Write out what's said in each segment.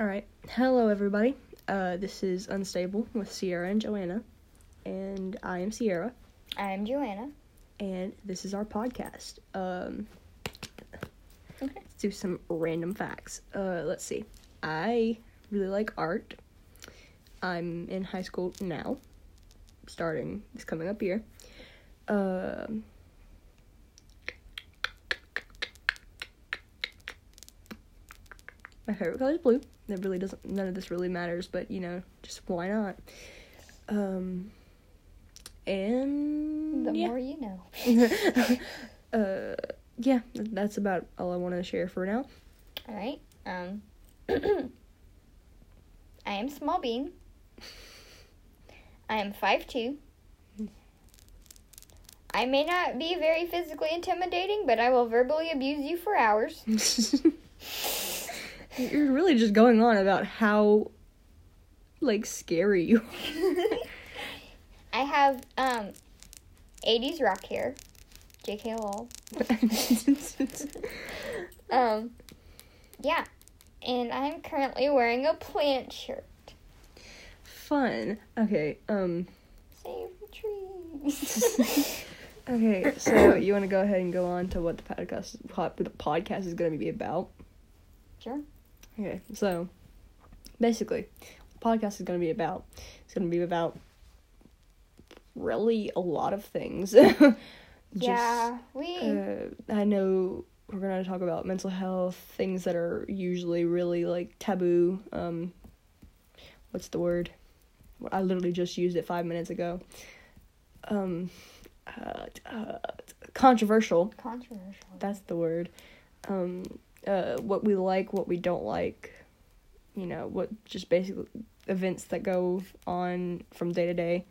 All right. Hello, everybody. Uh, this is Unstable with Sierra and Joanna, and I am Sierra, I'm Joanna. and this is our podcast. Um, Okay. let's do some random facts. Uh, let's see. I really like art. I'm in high school now, starting this coming up year. Um, my favorite color is blue. That really doesn't. None of this really matters, but you know, just why not? Um, and The yeah. more you know. uh, yeah, that's about all I want to share for now. All right. Um, I am small bean. I am five two. I may not be very physically intimidating, but I will verbally abuse you for hours. You're really just going on about how, like, scary you. Are. I have um, 80s rock hair. JK lol. Um, yeah. And I'm currently wearing a plant shirt. Fun. Okay. Um. Save the trees. Okay. So you want to go ahead and go on to what the podcast what the podcast is going to be about? sure. Okay. So basically, the podcast is going to be about. It's going to be about really a lot of things. Just, yeah, we. uh, I know we're gonna talk about mental health, things that are usually really like taboo. Um, what's the word? I literally just used it five minutes ago. Um, uh, uh, controversial. controversial. That's the word. Um, uh, what we like, what we don't like. You know, what just basically events that go on from day to day,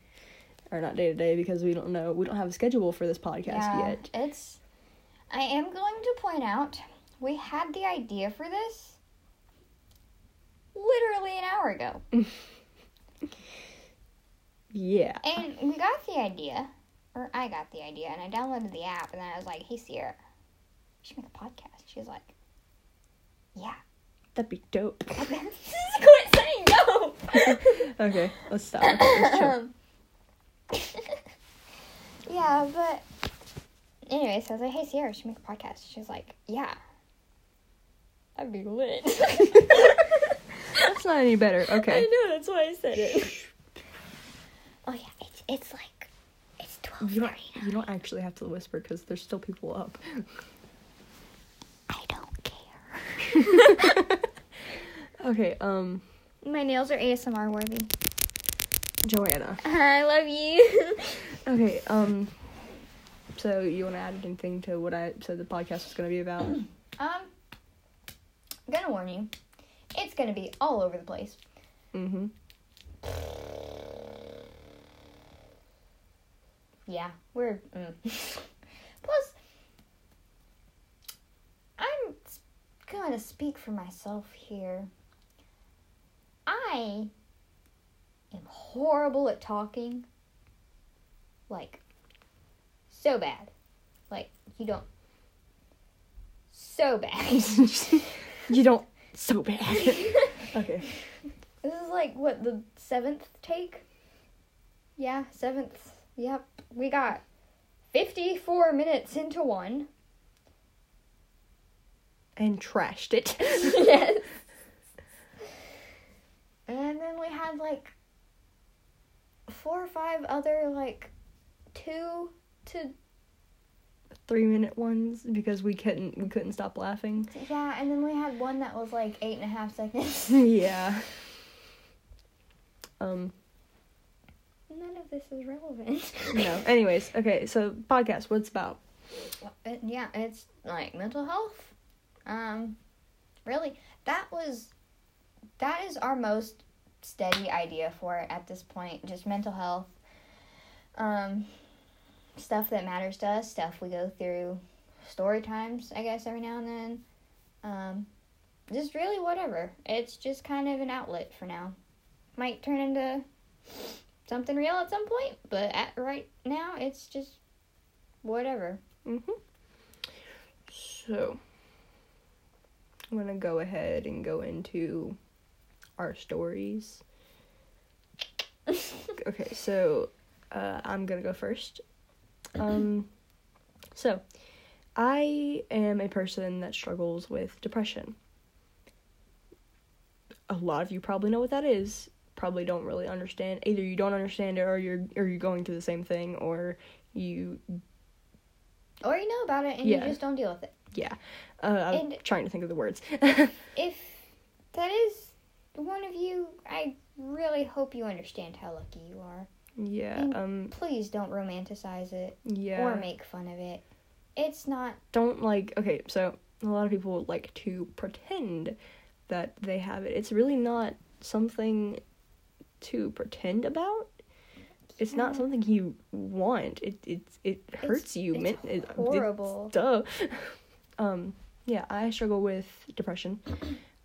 or not day to day because we don't know. We don't have a schedule for this podcast yeah, yet. it's. I am going to point out we had the idea for this literally an hour ago, Yeah. and we got the idea, or I got the idea, and I downloaded the app, and then I was like, "Hey Sierra, we should make a podcast." She was like, "Yeah." That'd be dope. Quit saying no. okay, let's stop. Let's. Um, yeah, but anyway, so I was like, "Hey, Sierra, we should make a podcast." She was like, "Yeah, that'd be lit." That's not any better. Okay. I know that's why I said it. oh yeah, it's it's like it's twelve You don't. You don't actually have to whisper because there's still people up. I don't. Okay. Um, My nails are ASMR worthy. Joanna. I love you. Okay. Um. So you want to add anything to what I said the podcast was going to be about? um, I'm gonna warn you, it's gonna be all over the place. mm-hmm. Yeah, we're. Mm. Plus, I'm s- gonna speak for myself here. I am horrible at talking. Like, so bad. Like, you don't. So bad. you don't. So bad. okay. This is like what the seventh take? Yeah, seventh. Yep. We got fifty-four minutes into one. And trashed it. yes. And then we had like four or five other like two to Three minute ones because we couldn't we couldn't stop laughing. yeah, and then we had one that was like eight and a half seconds. yeah. Um. None of this is relevant. No. Anyways. Okay. So podcast. What's about? It- yeah, it's like mental health. Um, really, that was that is our most steady idea for it at this point. Just mental health. Um, stuff that matters to us. Stuff we go through. Story times, I guess, every now and then. Um, just really whatever. It's just kind of an outlet for now. Might turn into something real at some point, but at right now, it's just whatever. Mm-hmm. So, I'm gonna go ahead and go into our stories. okay, so uh, I'm gonna go first. Um, so I am a person that struggles with depression. A lot of you probably know what that is. Probably don't really understand. Either you don't understand it, or you're or you're going through the same thing, or you Or you know about it and Yeah. you just don't deal with it. Yeah. Uh, I'm trying to think of the words. If that is one of you, I really hope you understand how lucky you are. yeah. And- Um. Please don't romanticize it Yeah. or make fun of it. It's not don't like okay so a lot of people like to pretend that they have it it's really not something to pretend about it's not something you want it it it hurts you it's men- it- horrible. it's, duh um yeah i struggle with depression.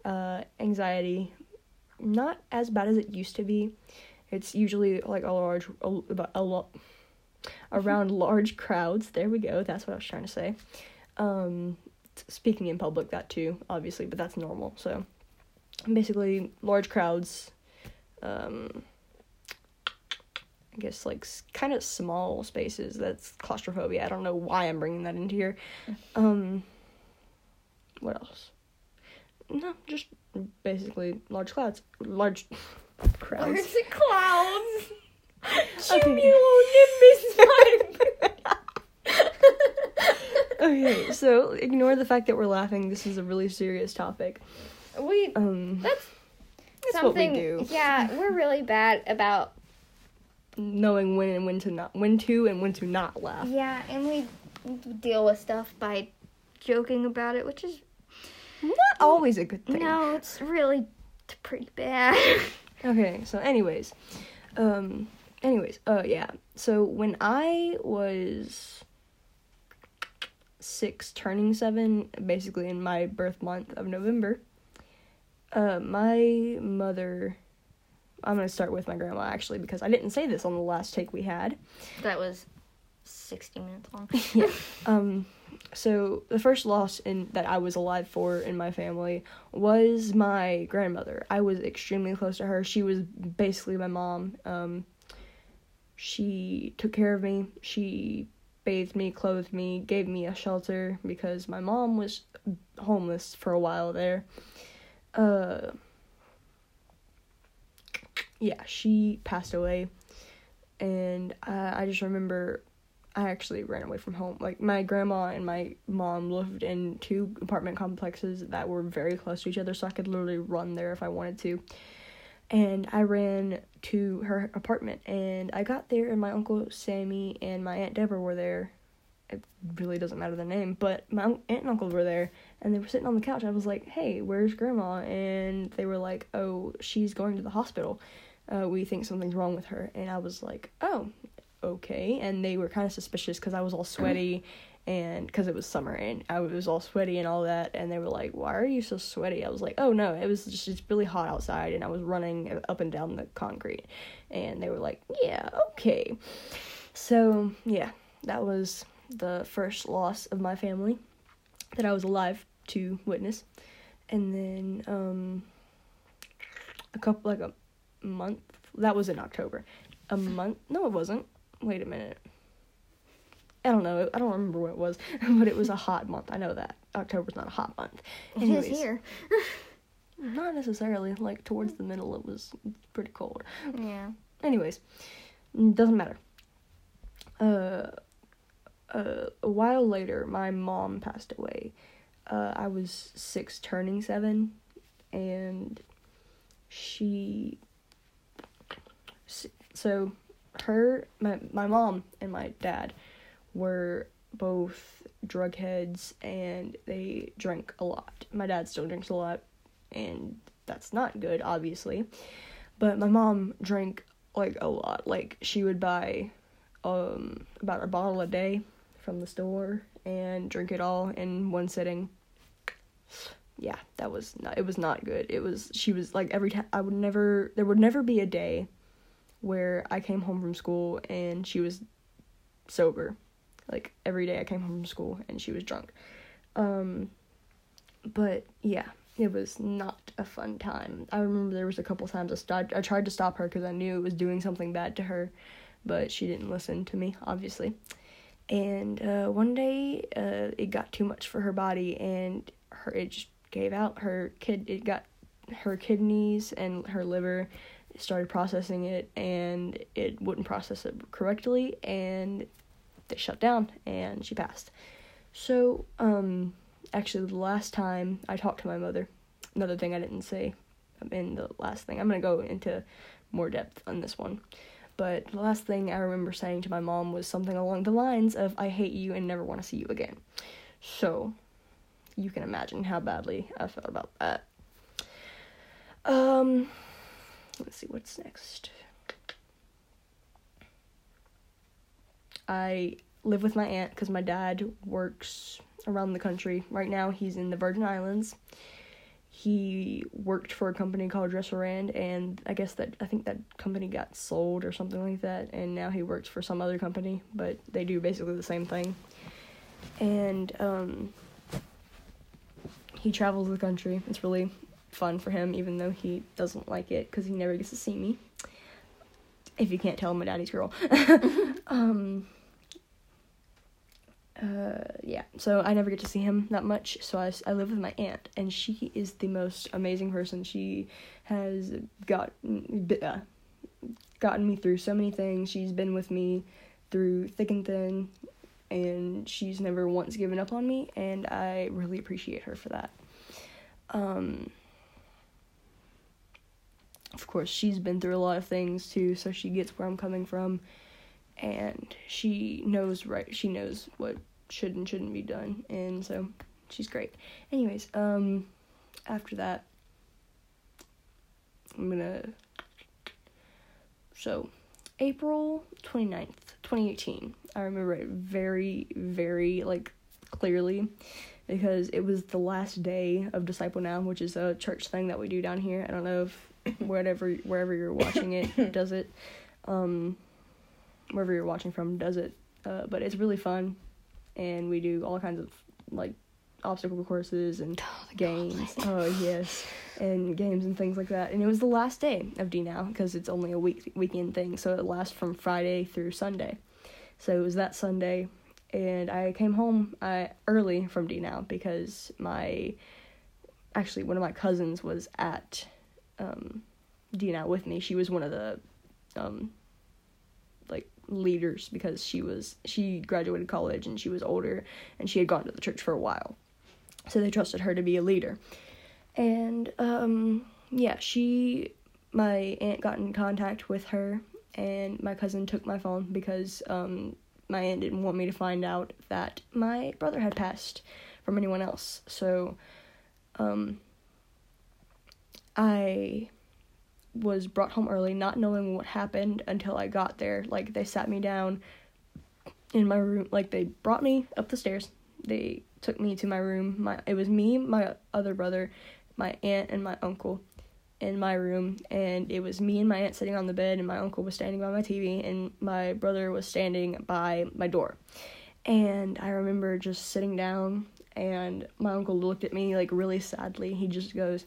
Uh anxiety not as bad as it used to be. It's usually like a large a, about a lot around large crowds. There we go. That's what i was trying to say. Um speaking in public that too obviously but that's normal. So basically large crowds um i guess like kind of small spaces. That's claustrophobia. I don't know why i'm bringing that into here. Um what else no just basically large clouds large crowds the clouds? Okay. okay so ignore the fact that we're laughing this is a really serious topic We um that's that's what we do. Yeah, we're really bad about knowing when and when to not when to and when to not laugh. yeah, and we deal with stuff by joking about it, which is always a good thing. no, it's really pretty bad. Okay, so anyways, um anyways, uh yeah. So when I was 6 turning 7 basically in my birth month of November, uh my mother I'm going to start with my grandma actually because I didn't say this on the last take we had. that was sixty minutes long. yeah. Um so the first loss in that I was alive for in my family was my grandmother. I was extremely close to her. She was basically my mom. Um she took care of me. She bathed me, clothed me, gave me a shelter because my mom was homeless for a while there. Uh yeah, she passed away and I, I just remember I actually ran away from home. Like my grandma and my mom lived in two apartment complexes that were very close to each other, so I could literally run there if I wanted to. And I ran to her apartment, and I got there, and my uncle Sammy and my aunt Deborah were there. It really doesn't matter the name, but my aunt and uncle were there, and they were sitting on the couch. I was like, "Hey, where's grandma?" And they were like, "Oh, she's going to the hospital. Uh, we think something's wrong with her." And I was like, "Oh, okay and they were kind of suspicious because i was all sweaty and because it was summer and i was all sweaty and all that and they were like why are you so sweaty? I was like oh no it was just it's really hot outside and i was running up and down the concrete. And they were like yeah okay. So yeah that was the first loss of my family that i was alive to witness. And then um a couple like a month that was in october. A month no it wasn't wait a minute. I don't know. I don't remember what it was but it was a hot month. I know that. October's not a hot month. It is Anyways, here. not necessarily like towards the middle. It was pretty cold. Yeah. anyways doesn't matter. Uh, uh a while later my mom passed away. Uh i was six turning seven and she so her my my mom and my dad were both drug heads and they drank a lot. My dad still drinks a lot and that's not good obviously. But my mom drank like a lot. Like she would buy um about a bottle a day from the store and drink it all in one sitting. Yeah, that was not it was not good. It was she was like every time I would never there would never be a day where I came home from school and she was sober. Like every day I came home from school and she was drunk. Um but yeah, it was not a fun time. I remember there was a couple times I st- I tried to stop her because I knew it was doing something bad to her, but she didn't listen to me, obviously. And uh, one day, uh, it got too much for her body, and her it just gave out. Her kid it got her kidneys and her liver started processing it, and it wouldn't process it correctly, and they shut down, and she passed. So, um, actually, the last time I talked to my mother, another thing I didn't say in the last thing, I'm gonna go into more depth on this one. But the last thing I remember saying to my mom was something along the lines of, I hate you and never want to see you again. So, you can imagine how badly I felt about that. Um, let's see what's next. I live with my aunt because my dad works around the country. Right now, he's in the Virgin Islands. He worked for a company called Dresser-Rand, and I guess that I think that company got sold or something like that, and now he works for some other company, but they do basically the same thing. And um, he travels the country. It's really fun for him, even though he doesn't like it because he never gets to see me. If you can't tell, I'm a daddy's girl. um, uh, yeah, so I never get to see him that much. So I, I live with my aunt, and she is the most amazing person. She has got uh, gotten me through so many things. She's been with me through thick and thin, and she's never once given up on me, and I really appreciate her for that. Um, of course, she's been through a lot of things too, so she gets where I'm coming from, and she knows right. She knows what should and shouldn't be done, and so she's great. Anyways, um, after that, I'm gonna. So, April 29th, 2018. I remember it very, very, like, clearly because it was the last day of Disciple Now, which is a church thing that we do down here. I don't know if wherever wherever you're watching it does it, um, wherever you're watching from does it. Uh, but it's really fun, and we do all kinds of like obstacle courses and Oh, games. gauntlet. Oh yes, and games and things like that. And it was the last day of D now because it's only a week weekend thing, so it lasts from Friday through Sunday. So it was that Sunday, and I came home uh, early from D now because my actually one of my cousins was at um, D now with me. She was one of the um, like leaders because she was she graduated college and she was older and she had gone to the church for a while. So they trusted her to be a leader. And um yeah she my aunt got in contact with her and my cousin took my phone because um my aunt didn't want me to find out that my brother had passed from anyone else. So um i was brought home early not knowing what happened until i got there. Like they sat me down in my room like they brought me up the stairs. They took me to my room. My it was me my other brother my aunt and my uncle in my room. And it was me and my aunt sitting on the bed and my uncle was standing by my tv and my brother was standing by my door. And i remember just sitting down and my uncle looked at me like really sadly. He just goes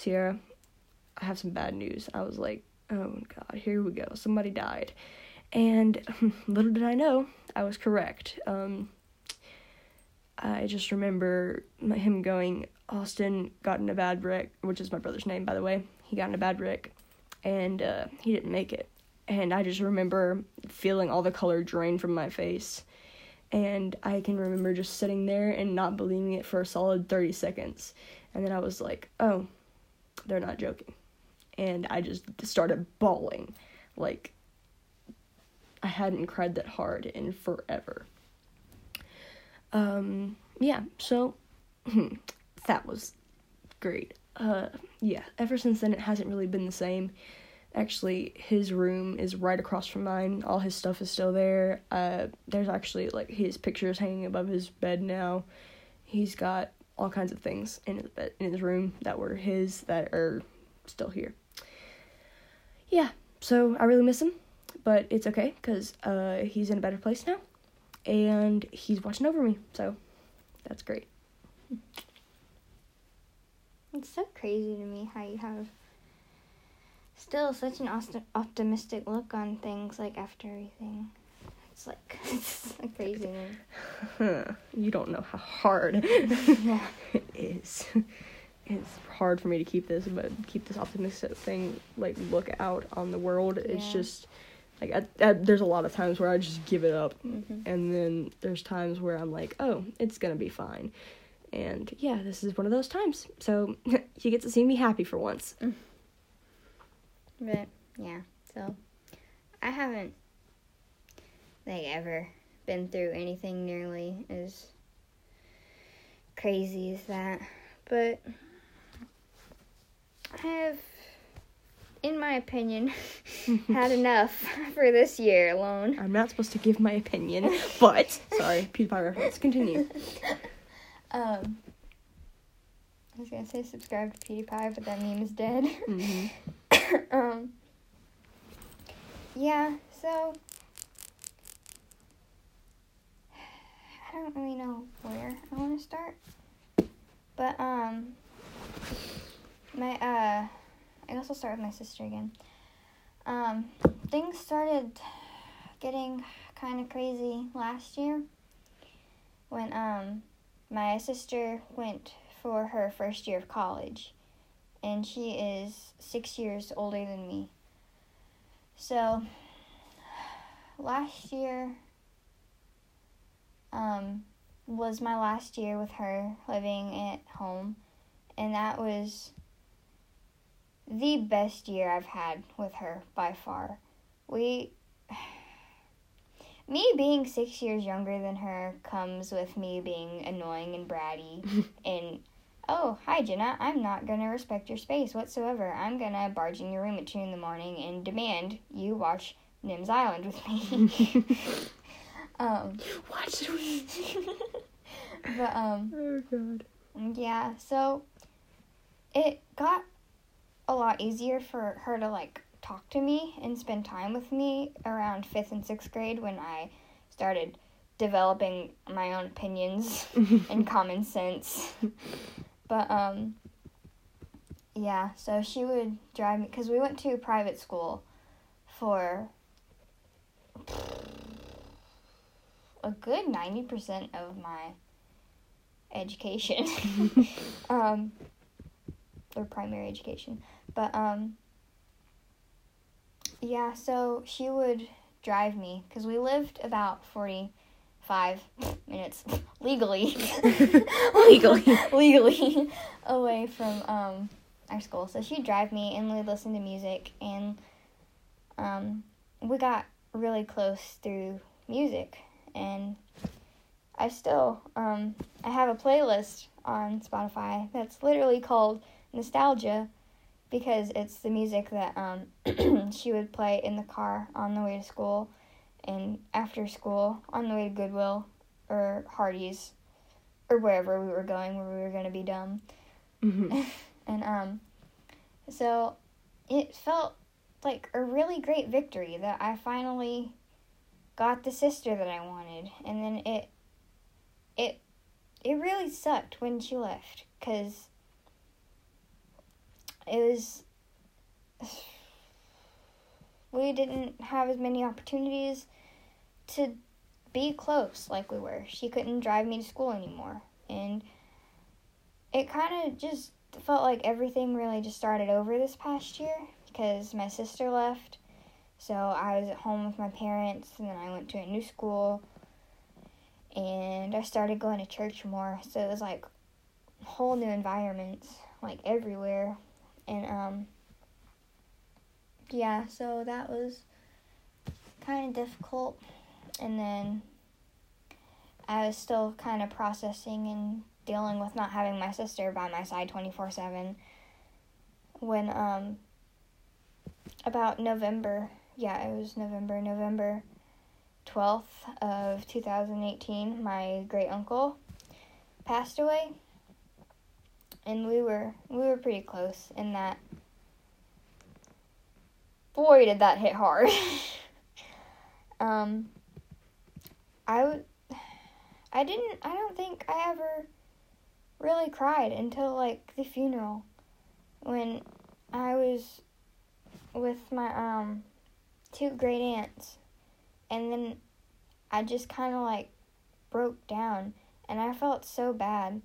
sierra i have some bad news i was like oh god here we go somebody died and little did i know i was correct um I just remember him going, Austin got in a bad wreck, which is my brother's name, by the way. He got in a bad wreck, and uh, he didn't make it. And I just remember feeling all the color drain from my face. And I can remember just sitting there and not believing it for a solid 30 seconds. And then I was like, oh, they're not joking. And I just started bawling. Like, I hadn't cried that hard in forever. Um yeah so that was great. Uh yeah ever since then it hasn't really been the same. Actually his room is right across from mine. All his stuff is still there. Uh there's actually like his pictures hanging above his bed now. He's got all kinds of things in his bed in his room that were his that are still here yeah so i really miss him but it's okay because uh he's in a better place now and he's watching over me, so that's great. It's so crazy to me how you have still such an optimistic look on things like after everything. It's like it's crazy. you don't know how hard yeah. it is. It's hard for me to keep this, but keep this optimistic thing, like look out on the world. It's just like I, I, there's a lot of times where I just give it up, Mhm. and then there's times where I'm like, oh, it's gonna be fine. And yeah, this is one of those times. So you get to see me happy for once. But yeah, so I haven't like ever been through anything nearly as crazy as that. But I have in my opinion had enough for this year alone. I'm not supposed to give my opinion, but sorry, PewDiePie reference. Continue. Um I was gonna say subscribe to PewDiePie, but that meme is dead. hmm um yeah so i don't really know where i want to start but um my uh i guess i'll start with my sister again um things started getting kind of crazy last year when um my sister went for her first year of college and she is six years older than me. So last year um, was my last year with her living at home, and that was the best year I've had with her by far. We me being six years younger than her comes with me being annoying and bratty and oh, hi, Jenna. I'm not going to respect your space whatsoever. I'm going to barge in your room at 2 in the morning and demand you watch Nim's Island with me. um, What? Should we? but, um, oh god. yeah, so it got a lot easier for her to, like, talk to me and spend time with me around 5th and 6th grade when I started developing my own opinions and common sense. But um yeah, so she would drive me cuz we went to private school for a good 90% of my education. um or primary education. But um yeah, so she would drive me cuz we lived about 45 minutes legally Legally. legally away from um our school so she'd drive me and we'd listen to music and um we got really close through music and i still um i have a playlist on spotify that's literally called nostalgia because it's the music that um she would play in the car on the way to school and after school on the way to Goodwill or Hardee's or wherever we were going where we were going to be dumb. Mhm. And um so it felt like a really great victory that I finally got the sister that I wanted. And then it it it really sucked when she left cuz it was we didn't have as many opportunities to be close like we were. She couldn't drive me to school anymore. And it kind of just felt like everything really just started over this past year because my sister left. So I was at home with my parents and then I went to a new school and I started going to church more. So it was like whole new environments like everywhere. And um yeah, so that was kind of difficult. And then I was still kind of processing and dealing with not having my sister by my side 24/7 when um about November, yeah, it was November, November 12th of 2018, my great uncle passed away. And we were we were pretty close in that boy did that hit hard. um I would I didn't I don't think I ever really cried until like the funeral when I was with my um two great aunts and then I just kind of like broke down and I felt so bad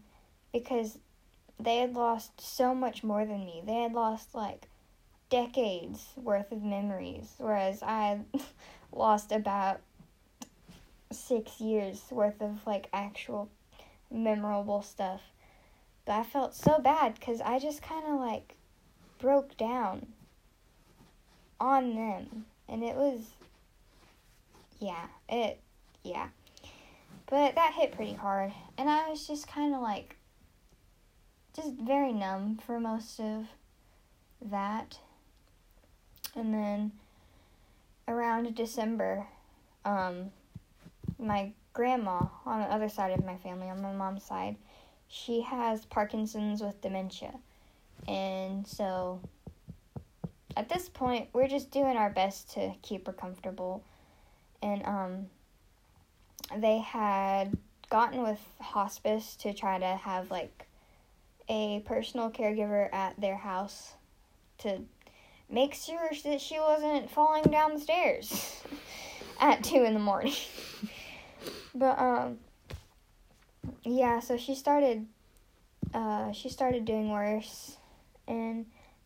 because they had lost so much more than me. They had lost like decades worth of memories whereas I lost about 6 years worth of like actual memorable stuff. But I felt so bad cuz I just kind of like broke down on them and it was yeah, it yeah. But that hit pretty hard and I was just kind of like just very numb for most of that. And then around December, um, my grandma on the other side of my family, on my mom's side, she has Parkinson's with dementia. And so at this point, we're just doing our best to keep her comfortable. And um, they had gotten with hospice to try to have like a personal caregiver at their house to make sure that she wasn't falling down the stairs at two in the morning. but um yeah, so she started uh she started doing worse and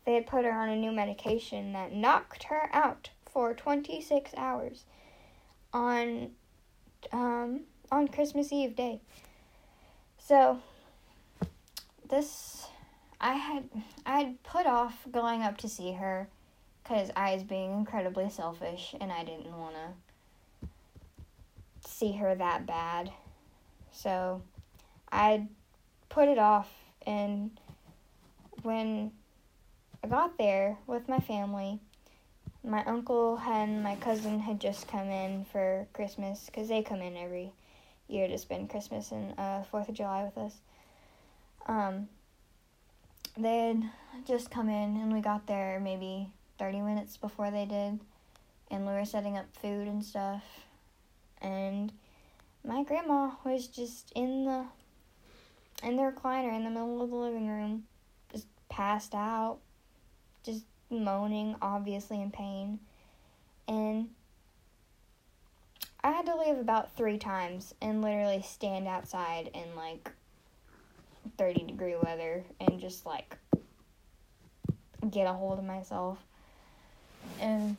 they had put her on a new medication that knocked her out for 26 hours on um on Christmas Eve day. So this I had I had put off going up to see her because I was being incredibly selfish and I didn't want to see her that bad. So I put it off and when I got there with my family, my uncle and my cousin had just come in for Christmas because they come in every year to spend Christmas and uh, Fourth of July with us. Um, they had just come in and we got there maybe 30 minutes before they did and we were setting up food and stuff. And my grandma was just in the in the recliner in the middle of the living room just passed out just moaning obviously in pain and I had to leave about three times and literally stand outside in like 30 degree weather and just like get a hold of myself. And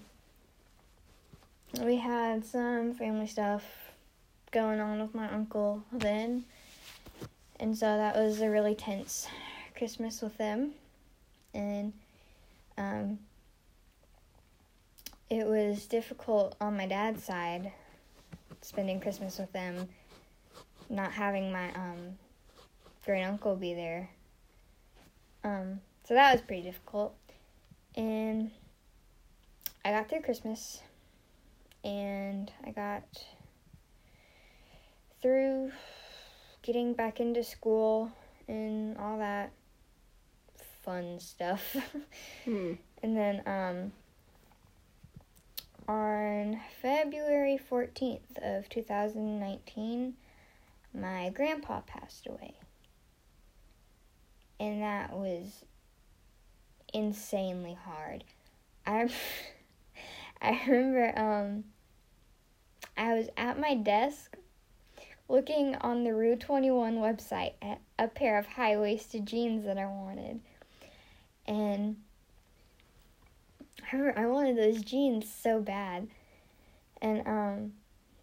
we had some family stuff going on with my uncle then. And so that was a really tense Christmas with them. And um, it was difficult on my dad's side spending Christmas with them, not having my um, great uncle be there. Um, so that was pretty difficult. And I got through Christmas and I got through getting back into school and all that fun stuff. Hmm. And then um, on February 14th of 2019, my grandpa passed away and that was insanely hard. I I remember um I was at my desk looking on the Rue 21 website at a pair of high-waisted jeans that I wanted. And I I wanted those jeans so bad. And um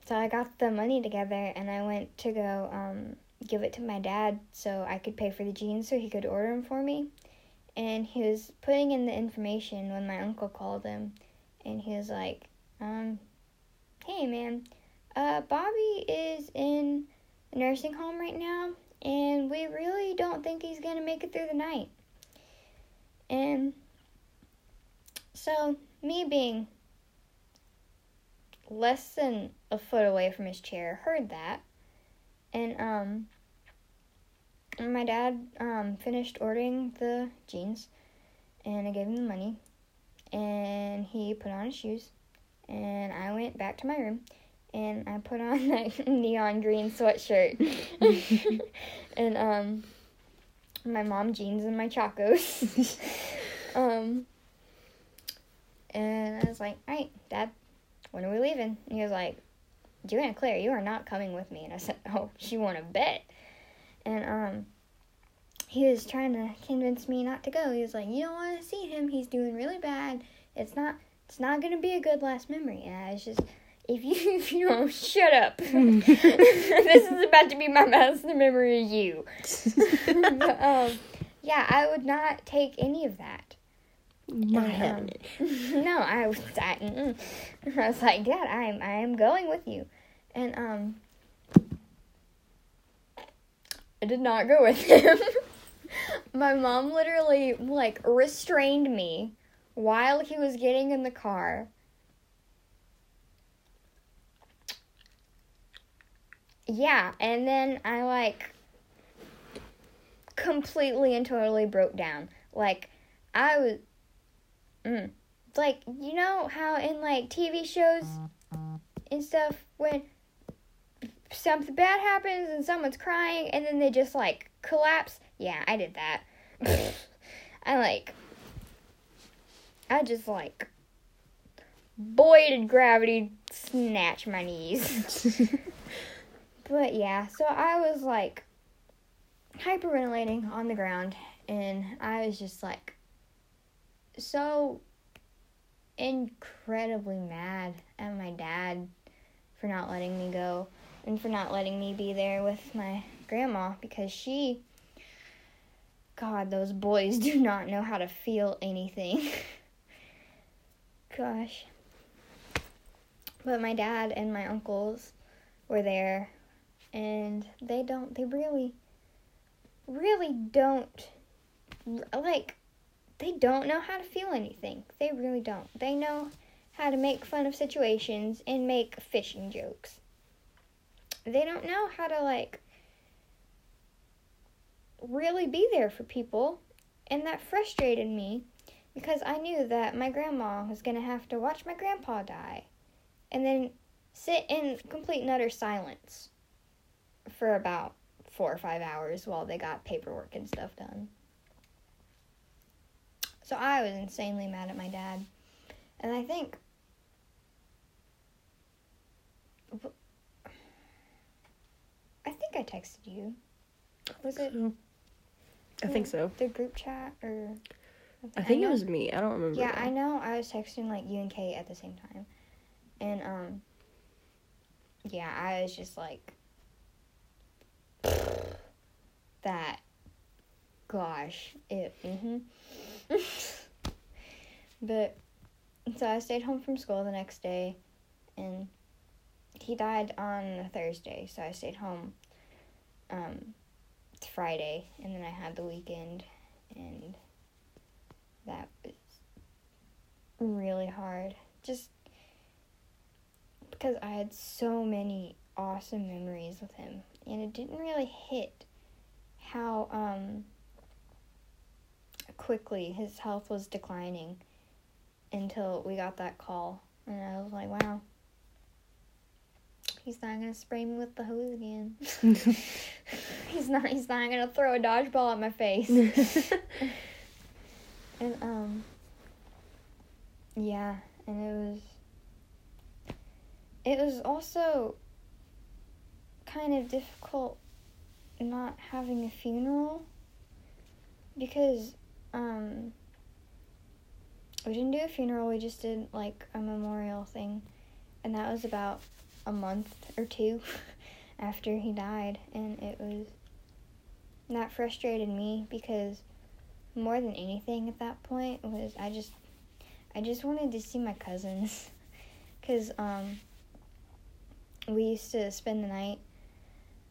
so I got the money together and I went to go um give it to my dad so I could pay for the jeans so he could order them for me. And he was putting in the information when my uncle called him, and he was like, um, hey man, uh, Bobby is in nursing home right now, and we really don't think he's gonna make it through the night. And so, me being less than a foot away from his chair, heard that. And um my dad um finished ordering the jeans and I gave him the money and he put on his shoes and I went back to my room and I put on that neon green sweatshirt. And um my mom jeans and my chacos. um, and I was like, all right, Dad, when are we leaving? And he was like, Joanna Claire, you are not coming with me. And I said, oh, she want to bet. And um, he was trying to convince me not to go. He was like, you don't want to see him. He's doing really bad. It's not. It's not gonna be a good last memory. And I was just, if you if you don't shut up, this is about to be my last memory of you. but, um, yeah, I would not take any of that. Not And, having it. um, no, I was. I. I was like, Dad, I am. I am going with you, and um, I did not go with him. My mom literally like restrained me while he was getting in the car. Yeah, and then I like completely and totally broke down. Like I was mm, like you know how in like TV shows and stuff when something bad happens and someone's crying and then they just like collapse. Yeah, I did that. I like I just like boy did gravity snatch my knees. but yeah, so I was like hyperventilating on the ground and I was just like so incredibly mad at my dad for not letting me go and for not letting me be there with my grandma because she god those boys do not know how to feel anything. Gosh. But my dad and my uncles were there and they don't they really really don't like they don't know how to feel anything. They really don't. They know how to make fun of situations and make fishing jokes. They don't know how to like really be there for people, and that frustrated me because I knew that my grandma was going to have to watch my grandpa die and then sit in complete and utter silence for about 4 or 5 hours while they got paperwork and stuff done. So I was insanely mad at my dad. And I think I think I texted you. Was it I think so. the group chat or I think it know- was me. I don't remember. Yeah, though. I know I was texting like you and Kate at the same time. And um yeah, I was just like that gosh, it mhm. but so I stayed home from school the next day and he died on a Thursday, so I stayed home um Friday and then I had the weekend and that was really hard. Just because I had so many awesome memories with him, and it didn't really hit how um, quickly his health was declining until we got that call, and I was like, wow. He's not gonna spray me with the hose again. he's not. He's not gonna throw a dodgeball at my face. And um yeah, and it was it was also kind of difficult not having a funeral because um we didn't do a funeral, we just did like a memorial thing. And that was about a month or two after he died and it was that frustrated me because more than anything at that point was I just I just wanted to see my cousins cuz um we used to spend the night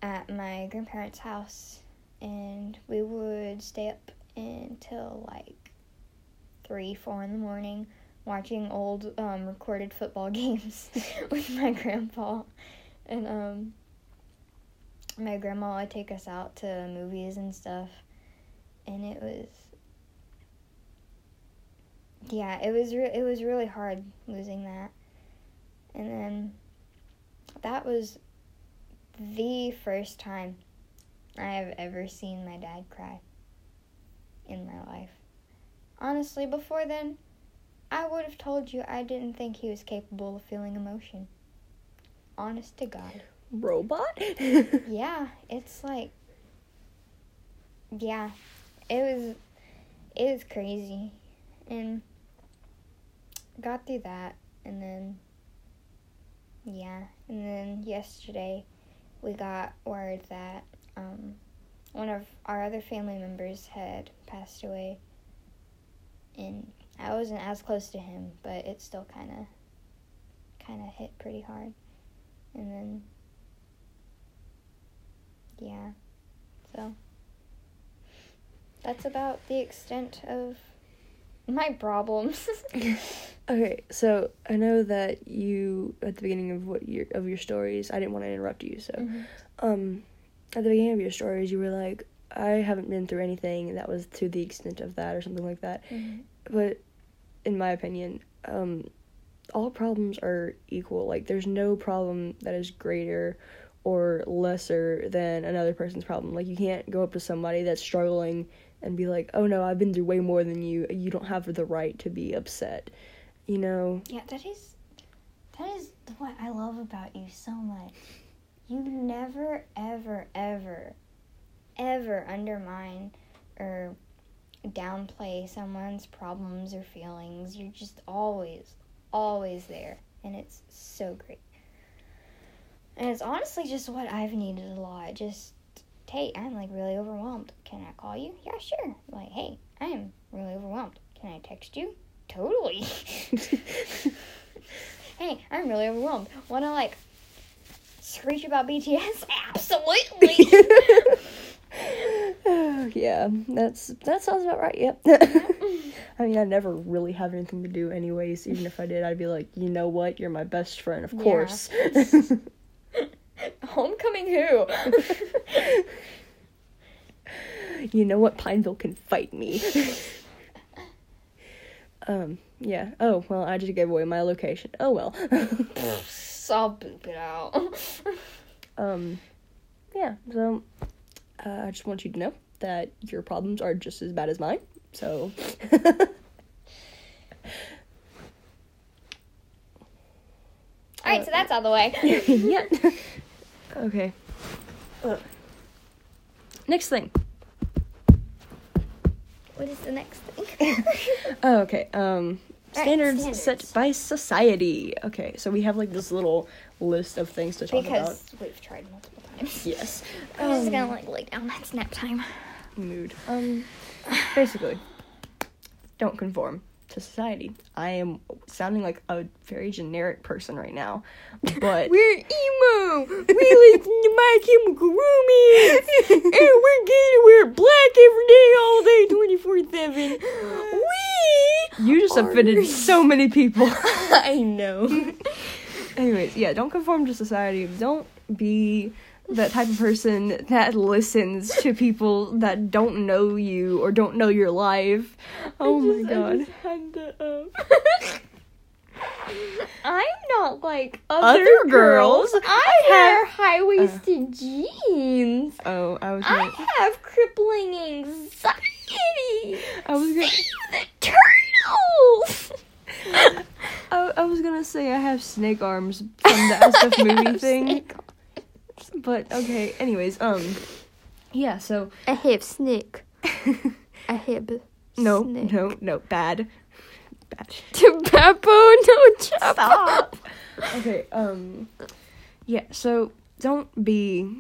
at my grandparents' house and we would stay up until like 3 4 in the morning watching old um recorded football games with my grandpa and um my grandma would take us out to movies and stuff and it was yeah, it was re- it was really hard losing that. And then that was the first time I have ever seen my dad cry. in my life. Honestly, before then, I would have told you I didn't think he was capable of feeling emotion. Honest to God. Robot? Yeah, it's like yeah, it was it was crazy. And got through that and then yeah, and then yesterday we got word that um one of our other family members had passed away and I wasn't as close to him, but it still kind of kind of hit pretty hard. And then yeah. So that's about the extent of my problems. okay, so I know that you at the beginning of what your of your stories, I didn't want to interrupt you, so Mhm. um at the beginning of your stories you were like I haven't been through anything that was to the extent of that or something like that. Mhm. But in my opinion, um all problems are equal. Like there's no problem that is greater or lesser than another person's problem. Like you can't go up to somebody that's struggling and be like, "Oh no, I've been through way more than you. You don't have the right to be upset." You know? Yeah, that is that is what I love about you so much. You never ever ever ever undermine or downplay someone's problems or feelings. You're just always always there and it's so great. And it's honestly just what I've needed a lot. Just hey, I'm like really overwhelmed. Can I call you? Yeah, sure. Like, hey, I am really overwhelmed. Can I text you? Totally. hey, I'm really overwhelmed. Wanna like screech about BTS? Absolutely. Oh, yeah, that's that sounds about right. Yep. I mean, I never really have anything to do, anyways. Even if I did, I'd be like, you know what? You're my best friend, of Yeah. course. Homecoming who? you know what? Pineville can fight me. Um. Yeah. Oh well, I just gave away my location. Oh well. I'll boop it out. um. Yeah. So, uh, I just want you to know that your problems are just as bad as mine. So. Alright, so that's out of the way. yeah. Okay. Uh, next thing. What is the next thing? Oh, okay. Um, Right, standards, standards. set by society. Okay, so we have like this little list of things to talk about. because we've tried multiple times. Yes. I'm just Um, gonna like lay down that snap time. mood. Um, basically, don't conform to society. I am sounding like a very generic person right now, but We're emo. We listen to My Chemical Romance, and we're gonna wear black every day, all day, twenty four seven. We. you just are- offended so many people. I know. Anyways, yeah, don't conform to society. Don't be that type of person that listens to people that don't know you or don't know your life. Oh my god. Um, I'm not like Other other, girls. girls. I wear high waisted uh, jeans. Oh, I was I gonna, have crippling anxiety. I was gonna Save the turtles. I, I was gonna say I have snake arms from the SF movie thing. But okay, anyways, um yeah, so I have snake. I have no, snake. no, no, bad. Bad. Tobacco, no chopper. Stop. okay, um yeah, so don't be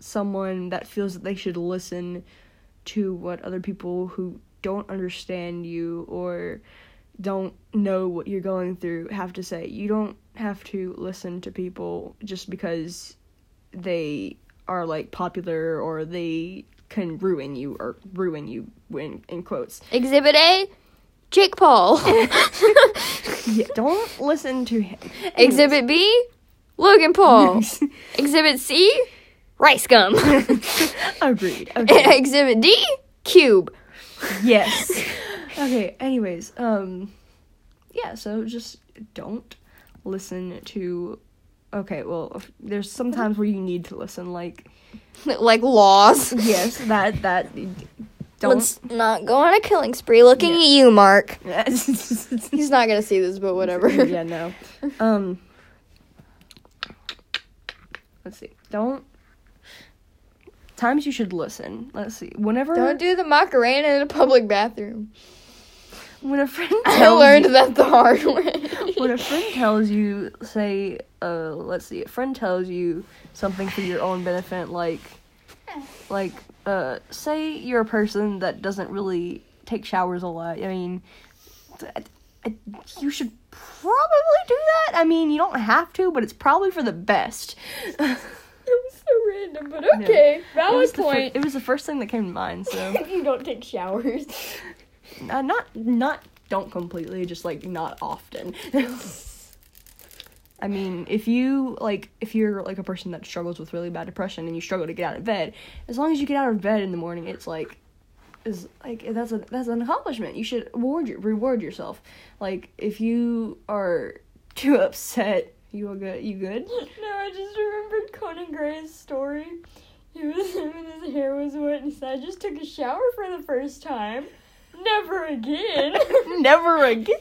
someone that feels that they should listen to what other people who don't understand you or don't know what you're going through have to say. You don't have to listen to people just because they are like popular or they can ruin you or ruin you when in quotes. Exhibit A, Jake Paul. Yeah, don't listen to him. Exhibit B, Logan Paul. Exhibit C, Rice Gum. Agreed. Okay. Exhibit D, Cube. yes. Okay, anyways, um yeah, so just don't listen to Okay, well, there's some times where you need to listen like Like laws. yes, that that Don't. Let's not go on a killing spree. Looking Yeah. at you, Mark. He's He's not gonna see this, but whatever. yeah, no. Um. Let's see. Don't. Times you should listen. Let's see. Whenever Don't do the Macarena in a public bathroom. When a friend I learned you, that the hard way. when a friend tells you, say, uh, let's see, a friend tells you something for your own benefit, like, like, uh, say you're a person that doesn't really take showers a lot. I mean, th- th- you should probably do that. I mean, you don't have to, but it's probably for the best. It was so random, but okay. Valid was the fir- point. it was the first thing that came to mind. So, you don't take showers. Uh, not not don't completely, just like not often. I mean, if you like, if you're like a person that struggles with really bad depression and you struggle to get out of bed, as long as you get out of bed in the morning, it's like, is like that's a that's an accomplishment. You should reward your, reward yourself. Like if you are too upset, you are good. You good? No, I just remembered Conan Gray's story. He was him and his hair was wet, and he said, "I just took a shower for the first time. Never again." Never again.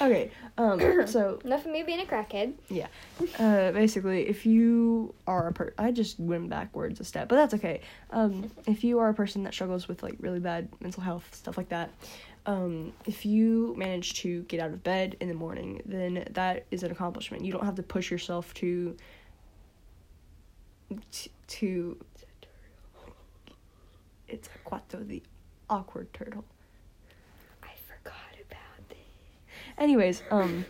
Okay. Um. So Enough of me being a crackhead. Yeah. Uh, basically, if you are a per, I just went backwards a step, but that's okay. Um, if you are a person that struggles with like really bad mental health stuff like that, um, if you manage to get out of bed in the morning, then that is an accomplishment. You don't have to push yourself to t- to. It's Quato the awkward turtle. I forgot about this. Anyways, um,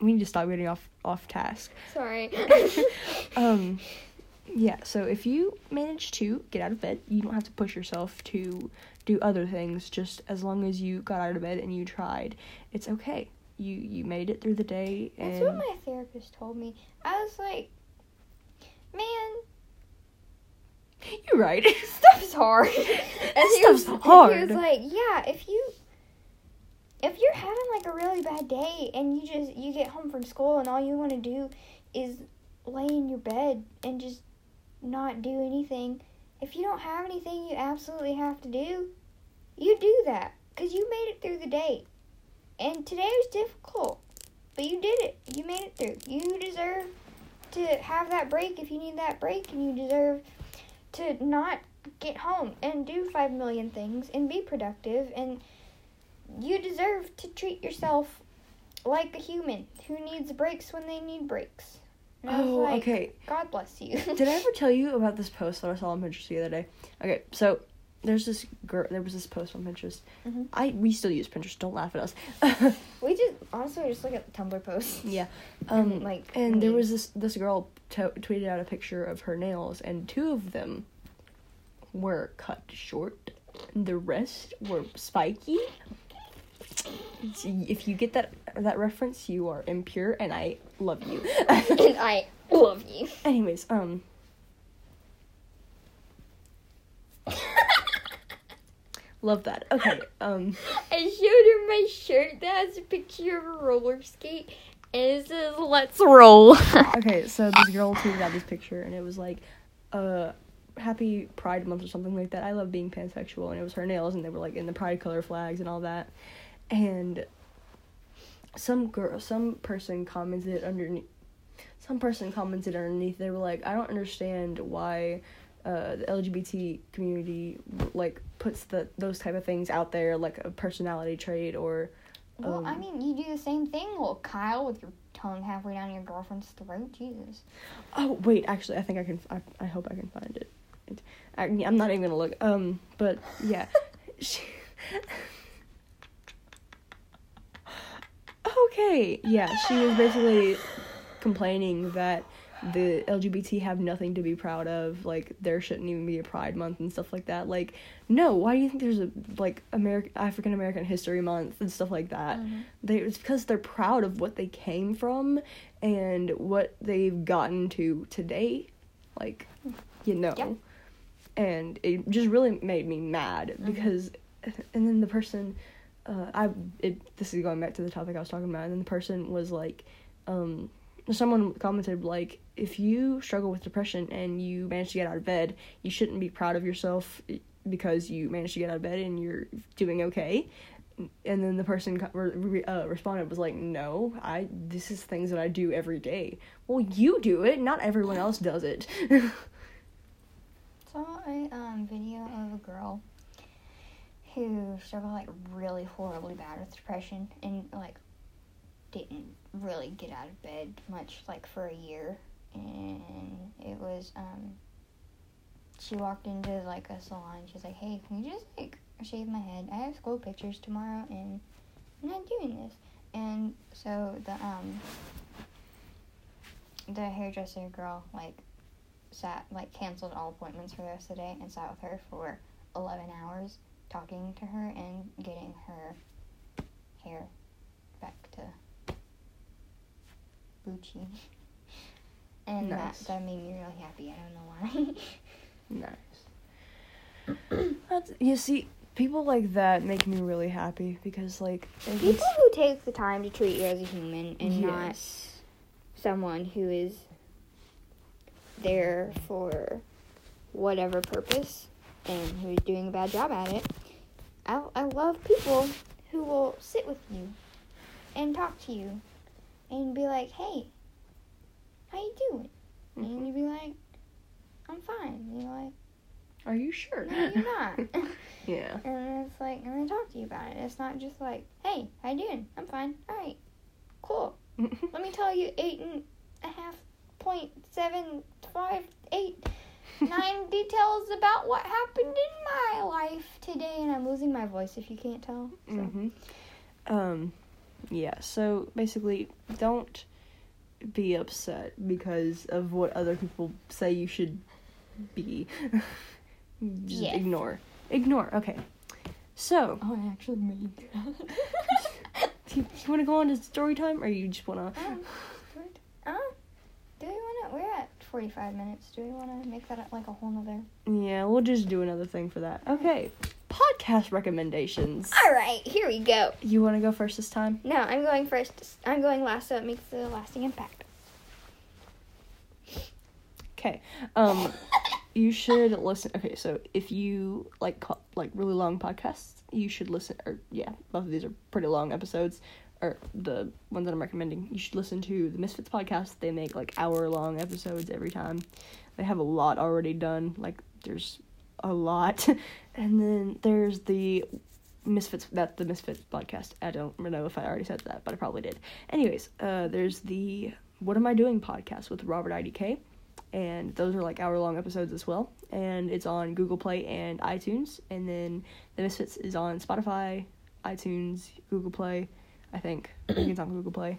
we need to stop getting off off task. Sorry. Um, yeah, so if you manage to get out of bed, you don't have to push yourself to do other things. Just as long as you got out of bed and you tried, it's okay. You you made it through the day, and That's what my therapist told me. I was like, man, you're right. stuff's hard. and Stuff's was, hard. He was like, yeah, if you if you're having like a really bad day and you just you get home from school and all you want to do is lay in your bed and just not do anything. If you don't have anything you absolutely have to do, you do that cuz you made it through the day. And today was difficult, but you did it. You made it through. You deserve to have that break if you need that break and you deserve to not get home and do 5 million things and be productive and you deserve to treat yourself like a human who needs breaks when they need breaks. And oh, like, okay. God bless you. Did I ever tell you about this post that I saw on Pinterest the other day? Okay, so there's this girl. There was this post on Pinterest. Mhm. I we still use Pinterest. Don't laugh at us. we just honestly just look at the Tumblr posts. yeah. And, Um. like And there was this this girl to- tweeted out a picture of her nails, and two of them were cut short, and the rest were spiky. If you get that that reference, you are impure, and I love you. and I love you. Anyways, um, love that. Okay, um, I showed her my shirt that has a picture of a roller skate and it says let's roll. okay. So this girl tweeted out this picture, and it was like, uh. Happy Pride Month or something like that. I love being pansexual, and it was her nails, and they were like in the Pride color flags and all that. And some girl, some person commented underneath. Some person commented underneath. They were like, "I don't understand why uh, the LGBT community like puts the those type of things out there, like a personality trait or." well, I um, mean, you do the same thing, little Kyle, with your tongue halfway down your girlfriend's throat. Jesus. Oh wait, actually, I think I can. I, I hope I can find it. it I, I'm not even gonna look. Um, but yeah. She- okay, yeah, she was basically complaining that the LGBT have nothing to be proud of. Like there shouldn't even be a Pride Month and stuff like that. Like, no, why do you think there's a like American African American History Month and stuff like that? Mm-hmm. They it's because they're proud of what they came from and what they've gotten to today. Like, you know. Yeah. And it just really made me mad mm-hmm. because and then the person uh I it this is going back to the topic I was talking about and the person was like um someone commented like if you struggle with depression and you manage to get out of bed you shouldn't be proud of yourself because you managed to get out of bed and you're doing okay. And then the person re- uh, responded was like no i this is things that i do every day. Well you do it not everyone else does it. Saw a um, video of a girl who struggled like really horribly bad with depression and like didn't really get out of bed much like for a year. And it was um she walked into like a salon. She's like hey can you just like shave my head? I have school pictures tomorrow and i'm not doing this. And so the um the hairdresser girl like sat like canceled all appointments for the rest of the day and sat with her for 11 hours talking to her and getting her hair back to Gucci. And Nice. that, that made me really happy. I don't know why. nice That's, you see people like that make me really happy because like People who take the time to treat you as a human and not someone who is there for whatever purpose and who's doing a bad job at it. I, I love people who will sit with you and talk to you and be like, hey, how you doing? And mm-hmm. you'd be like, I'm fine. And you're like, are you sure no, you're not. yeah and it's like, and I talk to you about it. It's not just like, hey, how you doing? I'm fine. All right, cool. Let me tell you eight and a half point seven five eight nine details about what happened in my life today, and I'm losing my voice if you can't tell. So. hmm Um, yeah. So basically, don't be upset because of what other people say you should be. Just Yes. ignore. Ignore. Okay. So, Oh, I actually made do you, want to go on to story time, or you just want to? Um, uh, do we want to? We're at 45 minutes. Do we want to make that like a whole nother? Yeah, we'll just do another thing for that. Okay. Podcast recommendations. All right, here we go. You want to go first this time? No, I'm going first. I'm going last, so it makes the lasting impact. Okay. Um, you should listen. Okay, so if you like like really long podcasts, you should listen. Or yeah, both of these are pretty long episodes. Or the ones that I'm recommending, you should listen to the Misfits podcast. They make like hour long episodes every time. They have a lot already done. Like there's a lot, and then there's the Misfits. That's the Misfits podcast. I don't know if I already said that, but I probably did. Anyways, uh, there's the What Am I Doing podcast with Robert IDK and those are like hour long episodes as well. And it's on Google Play and iTunes. And then The Misfits is on Spotify, iTunes, Google Play. I think. I think it's on Google Play.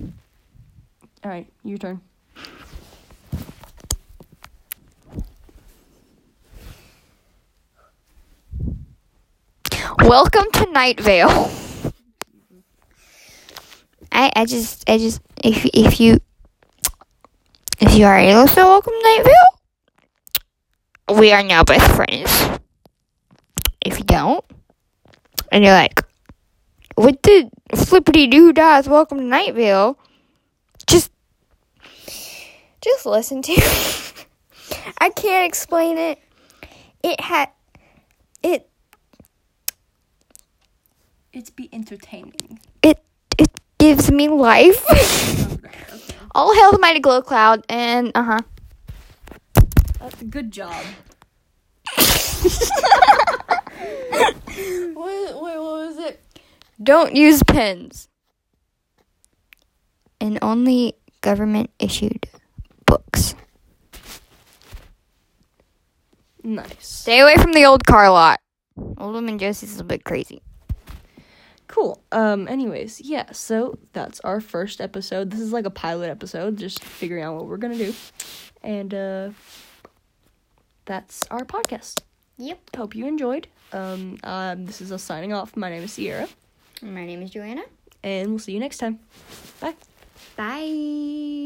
All right, your turn. Welcome to Night Vale. I, I just I just if if you if you are able to welcome Night Vale, we are now best friends. If you don't, and you're like, what the flippity doo does welcome to Night Vale, just just listen to. I can't explain it. It had it It's be entertaining. it it gives me life. All hail the mighty glow cloud and uh huh. That's a good job. what, what was it? Don't use pens. And only government issued books. Nice. Stay away from the old car lot. Old woman Josie's a bit crazy. Cool. Um anyways, yeah, so that's our first episode. This is like a pilot episode, just figuring out what we're going to do. And uh that's our podcast. Yep. Hope you enjoyed. Um, um this is us signing off. My name is Sierra, My name is Joanna. and we'll see you next time. Bye. Bye.